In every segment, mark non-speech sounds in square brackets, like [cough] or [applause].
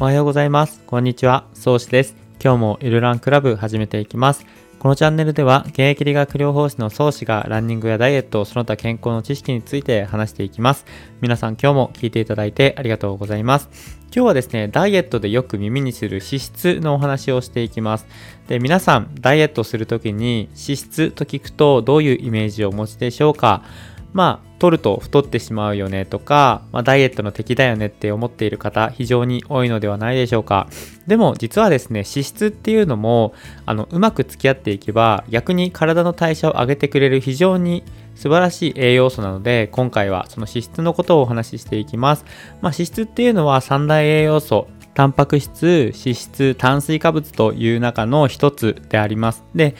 おはようございます。こんにちは。宗師です。今日もゆるランクラブ始めていきます。このチャンネルでは現役理学療法士の宗師がランニングやダイエット、その他健康の知識について話していきます。皆さん今日も聞いていただいてありがとうございます。今日はですね、ダイエットでよく耳にする脂質のお話をしていきます。で、皆さんダイエットするときに脂質と聞くとどういうイメージをお持ちでしょうか？まあ、取ると太ってしまうよねとか、まあ、ダイエットの敵だよねって思っている方、非常に多いのではないでしょうか。でも、実はですね、脂質っていうのも、あの、うまく付き合っていけば、逆に体の代謝を上げてくれる非常に素晴らしい栄養素なので、今回はその脂質のことをお話ししていきます。まあ、脂質っていうのは三大栄養素、タンパク質、脂質、炭水化物という中の一つであります。で、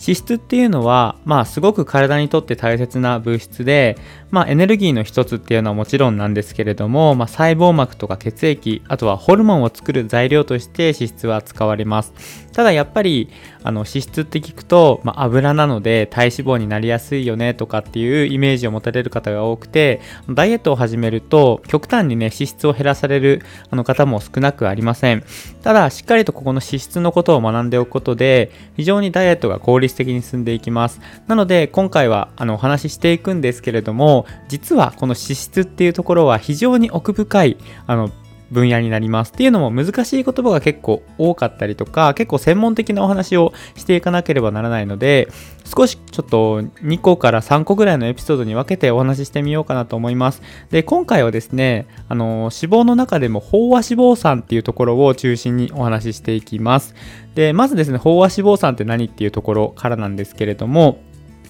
脂質っていうのは、まあ、すごく体にとって大切な物質で、まあ、エネルギーの一つっていうのはもちろんなんですけれども、まあ、細胞膜とか血液、あとはホルモンを作る材料として脂質は使われます。ただやっぱり、あの、脂質って聞くと、まあ、油なので体脂肪になりやすいよねとかっていうイメージを持たれる方が多くて、ダイエットを始めると、極端にね、脂質を減らされるあの方も少なくありません。ただ、しっかりとここの脂質のことを学んでおくことで、非常にダイエットが効率的に進んでいきます。なので、今回は、あの、お話ししていくんですけれども、実はこの脂質っていうところは非常に奥深い、あの、分野になります。っていうのも難しい言葉が結構多かったりとか、結構専門的なお話をしていかなければならないので、少しちょっと2個から3個ぐらいのエピソードに分けてお話ししてみようかなと思います。で、今回はですね、あの、脂肪の中でも飽和脂肪酸っていうところを中心にお話ししていきます。で、まずですね、飽和脂肪酸って何っていうところからなんですけれども、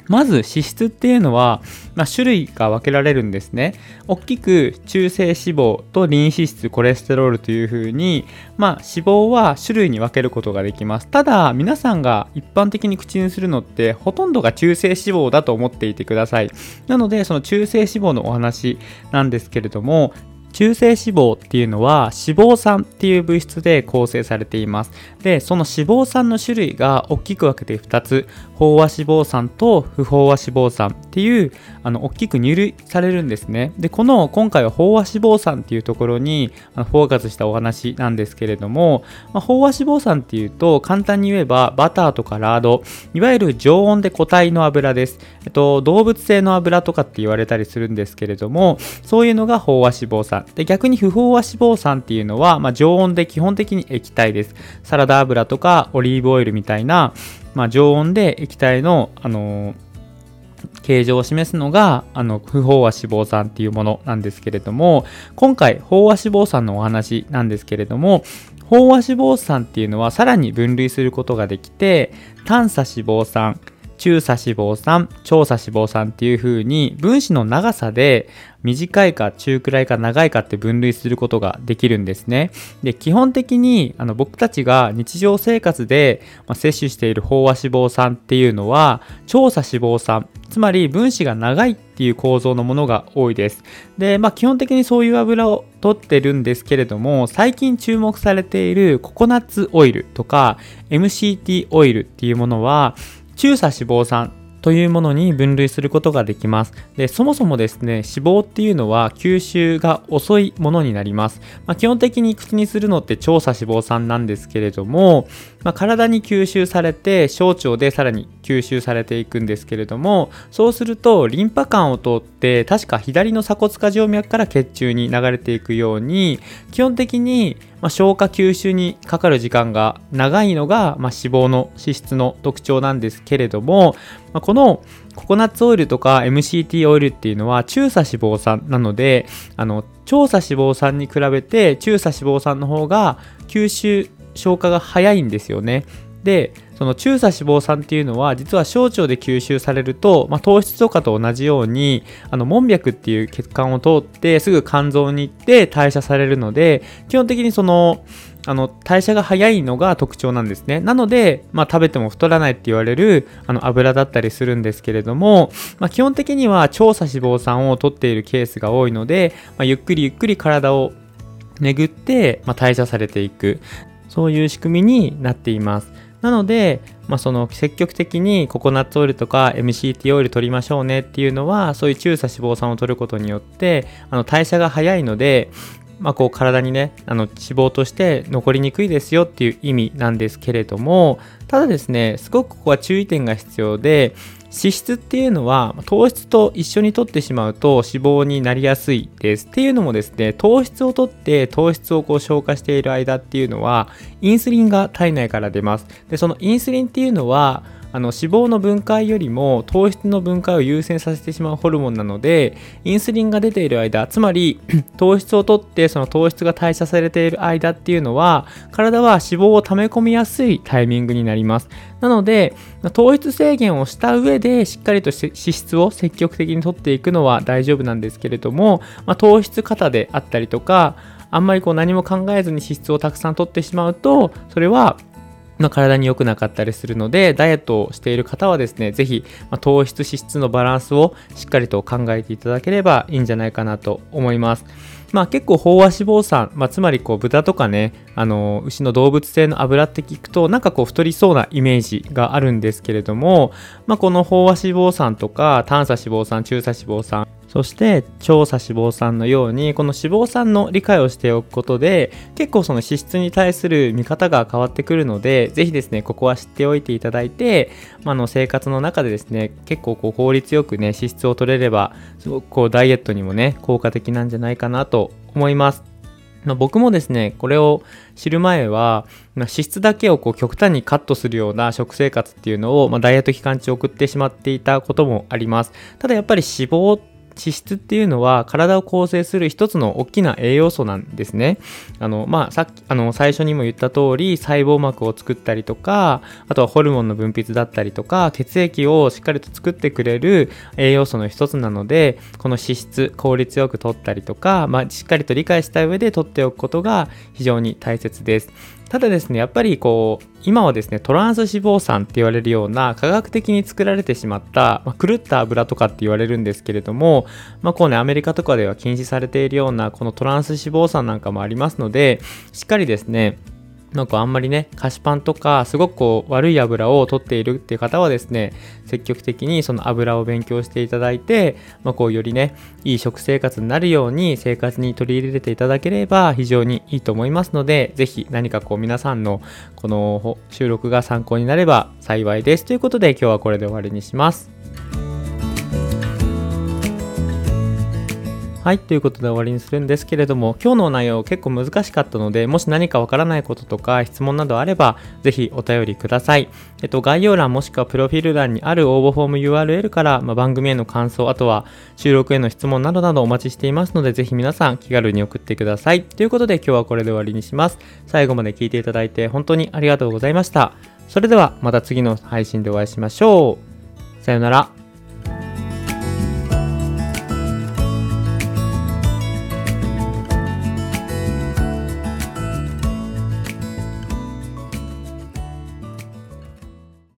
まず脂質っていうのは、まあ、種類が分けられるんですね。大きく中性脂肪とリン脂質、コレステロールというふうに、まあ、脂肪は種類に分けることができます。ただ、皆さんが一般的に口にするのって、ほとんどが中性脂肪だと思っていてください。なので、その中性脂肪のお話なんですけれども、中性脂肪っていうのは脂肪酸っていう物質で構成されています。で、その脂肪酸の種類が大きく分けて2つ、飽和脂肪酸と不飽和脂肪酸っていうあの大きく入類されるんですね。で、この今回は飽和脂肪酸っていうところにあのフォーカスしたお話なんですけれども、まあ、飽和脂肪酸っていうと簡単に言えばバターとかラード、いわゆる常温で固体の油です。えっと、動物性の油とかって言われたりするんですけれども、そういうのが飽和脂肪酸。で、逆に不飽和脂肪酸っていうのは、まあ、常温で基本的に液体です。サラダ油とかオリーブオイルみたいな、まあ、常温で液体の、あのー、形状を示すのが、あの、不飽和脂肪酸っていうものなんですけれども、今回、飽和脂肪酸のお話なんですけれども、飽和脂肪酸っていうのはさらに分類することができて、短鎖脂肪酸、中鎖脂肪酸、長鎖脂肪酸っていう風に分子の長さで短いか中くらいか長いかって分類することができるんですね。で、基本的にあの僕たちが日常生活で、ま摂取している飽和脂肪酸っていうのは長鎖脂肪酸、つまり分子が長いっていう構造のものが多いです。で、まあ基本的にそういう油を取ってるんですけれども、最近注目されているココナッツオイルとか MCT オイルっていうものは中鎖脂肪酸というものに分類することができます。で、そもそもですね、脂肪っていうのは吸収が遅いものになります。まあ、基本的に口にするのって超鎖脂肪酸なんですけれども、まあ、体に吸収されて小腸でさらに吸収されていくんですけれども、そうするとリンパ管を通って確か左の鎖骨下静脈から血中に流れていくように、基本的に、消化吸収にかかる時間が長いのが、まあ、脂肪の脂質の特徴なんですけれども、まあ、このココナッツオイルとか MCT オイルっていうのは中鎖脂肪酸なのであの長鎖脂肪酸に比べて中鎖脂肪酸の方が吸収消化が早いんですよねでその中鎖脂肪酸っていうのは実は小腸で吸収されると、まあ、糖質とかと同じようにあの門脈っていう血管を通ってすぐ肝臓に行って代謝されるので基本的にそのあの代謝が早いのが特徴なんですね。なので、まあ、食べても太らないって言われるあの油だったりするんですけれども、まあ、基本的には調査脂肪酸を取っているケースが多いので、ま、ゆっくりゆっくり体を巡って、ま代謝されていくそういう仕組みになっています。なので、まあ、その積極的にココナッツオイルとか MCT オイル取りましょうねっていうのはそういう中鎖脂肪酸を取ることによってあの代謝が早いのでまあ、こう体にねあの脂肪として残りにくいですよっていう意味なんですけれどもただですねすごくここは注意点が必要で脂質っていうのは糖質と一緒に摂ってしまうと脂肪になりやすいです。っていうのもですね糖質を摂って糖質をこう消化している間っていうのはインスリンが体内から出ます。でそのインスリンっていうのはあの脂肪の分解よりも糖質の分解を優先させてしまうホルモンなのでインスリンが出ている間つまり [clears throat] 糖質をとってその糖質が代謝されている間っていうのは体は脂肪を溜め込みやすいタイミングになります。なので糖質制限をした上でしっかりと脂質を積極的にとっていくのは大丈夫なんですけれども、まあ、糖質過多であったりとかあんまりこう何も考えずに脂質をたくさんとってしまうとそれはま体に良くなかったりするので、ダイエットをしている方はですね、ぜひ、ま糖質、脂質のバランスをしっかりと考えていただければいいんじゃないかなと思います。まあ結構飽和脂肪酸、まあ、つまりこう豚とかね、あの牛の動物性の油って聞くとなんかこう太りそうなイメージがあるんですけれども、まあ、この飽和脂肪酸とか短鎖脂肪酸、中鎖脂肪酸、そして調査脂肪酸のようにこの脂肪酸の理解をしておくことで結構その脂質に対する見方が変わってくるのでぜひですねここは知っておいていただいて、まあ、の生活の中でですね結構こう効率よくね脂質を取れればすごくこうダイエットにもね効果的なんじゃないかなと思います。ま、僕もですね、これを知る前は、ま、脂質だけをこう極端にカットするような食生活っていうのを、まあ、ダイエット期間中送ってしまっていたこともあります。ただやっぱり脂肪脂質っていうのは体を構成する一つの大きな栄養素なんですね。あの、まあ、さっき、あの、最初にも言った通り、細胞膜を作ったりとか、あとはホルモンの分泌だったりとか、血液をしっかりと作ってくれる栄養素の一つなので、この脂質、効率よく取ったりとか、まあ、しっかりと理解した上で取っておくことが非常に大切です。ただですね、やっぱりこう、今はですね、トランス脂肪酸って言われるような科学的に作られてしまった、まあ、狂った油とかって言われるんですけれども、まあこうね、アメリカとかでは禁止されているようなこのトランス脂肪酸なんかもありますので、しっかりですね、なんかあんまりね、菓子パンとか、すごくこう、悪い油を取っているっていう方はですね、積極的にその油を勉強していただいて、まあ、こう、よりね、いい食生活になるように生活に取り入れていただければ非常にいいと思いますので、ぜひ何かこう、皆さんのこの収録が参考になれば幸いです。ということで、今日はこれで終わりにします。はい、ということで終わりにするんですけれども、今日の内容結構難しかったので、もし何かわからないこととか質問などあれば、ぜひお便りください。えっと、概要欄もしくはプロフィール欄にある応募フォーム URL から、まあ、番組への感想、あとは収録への質問などなどお待ちしていますので、ぜひ皆さん気軽に送ってください。ということで今日はこれで終わりにします。最後まで聞いていただいて本当にありがとうございました。それではまた次の配信でお会いしましょう。さよなら。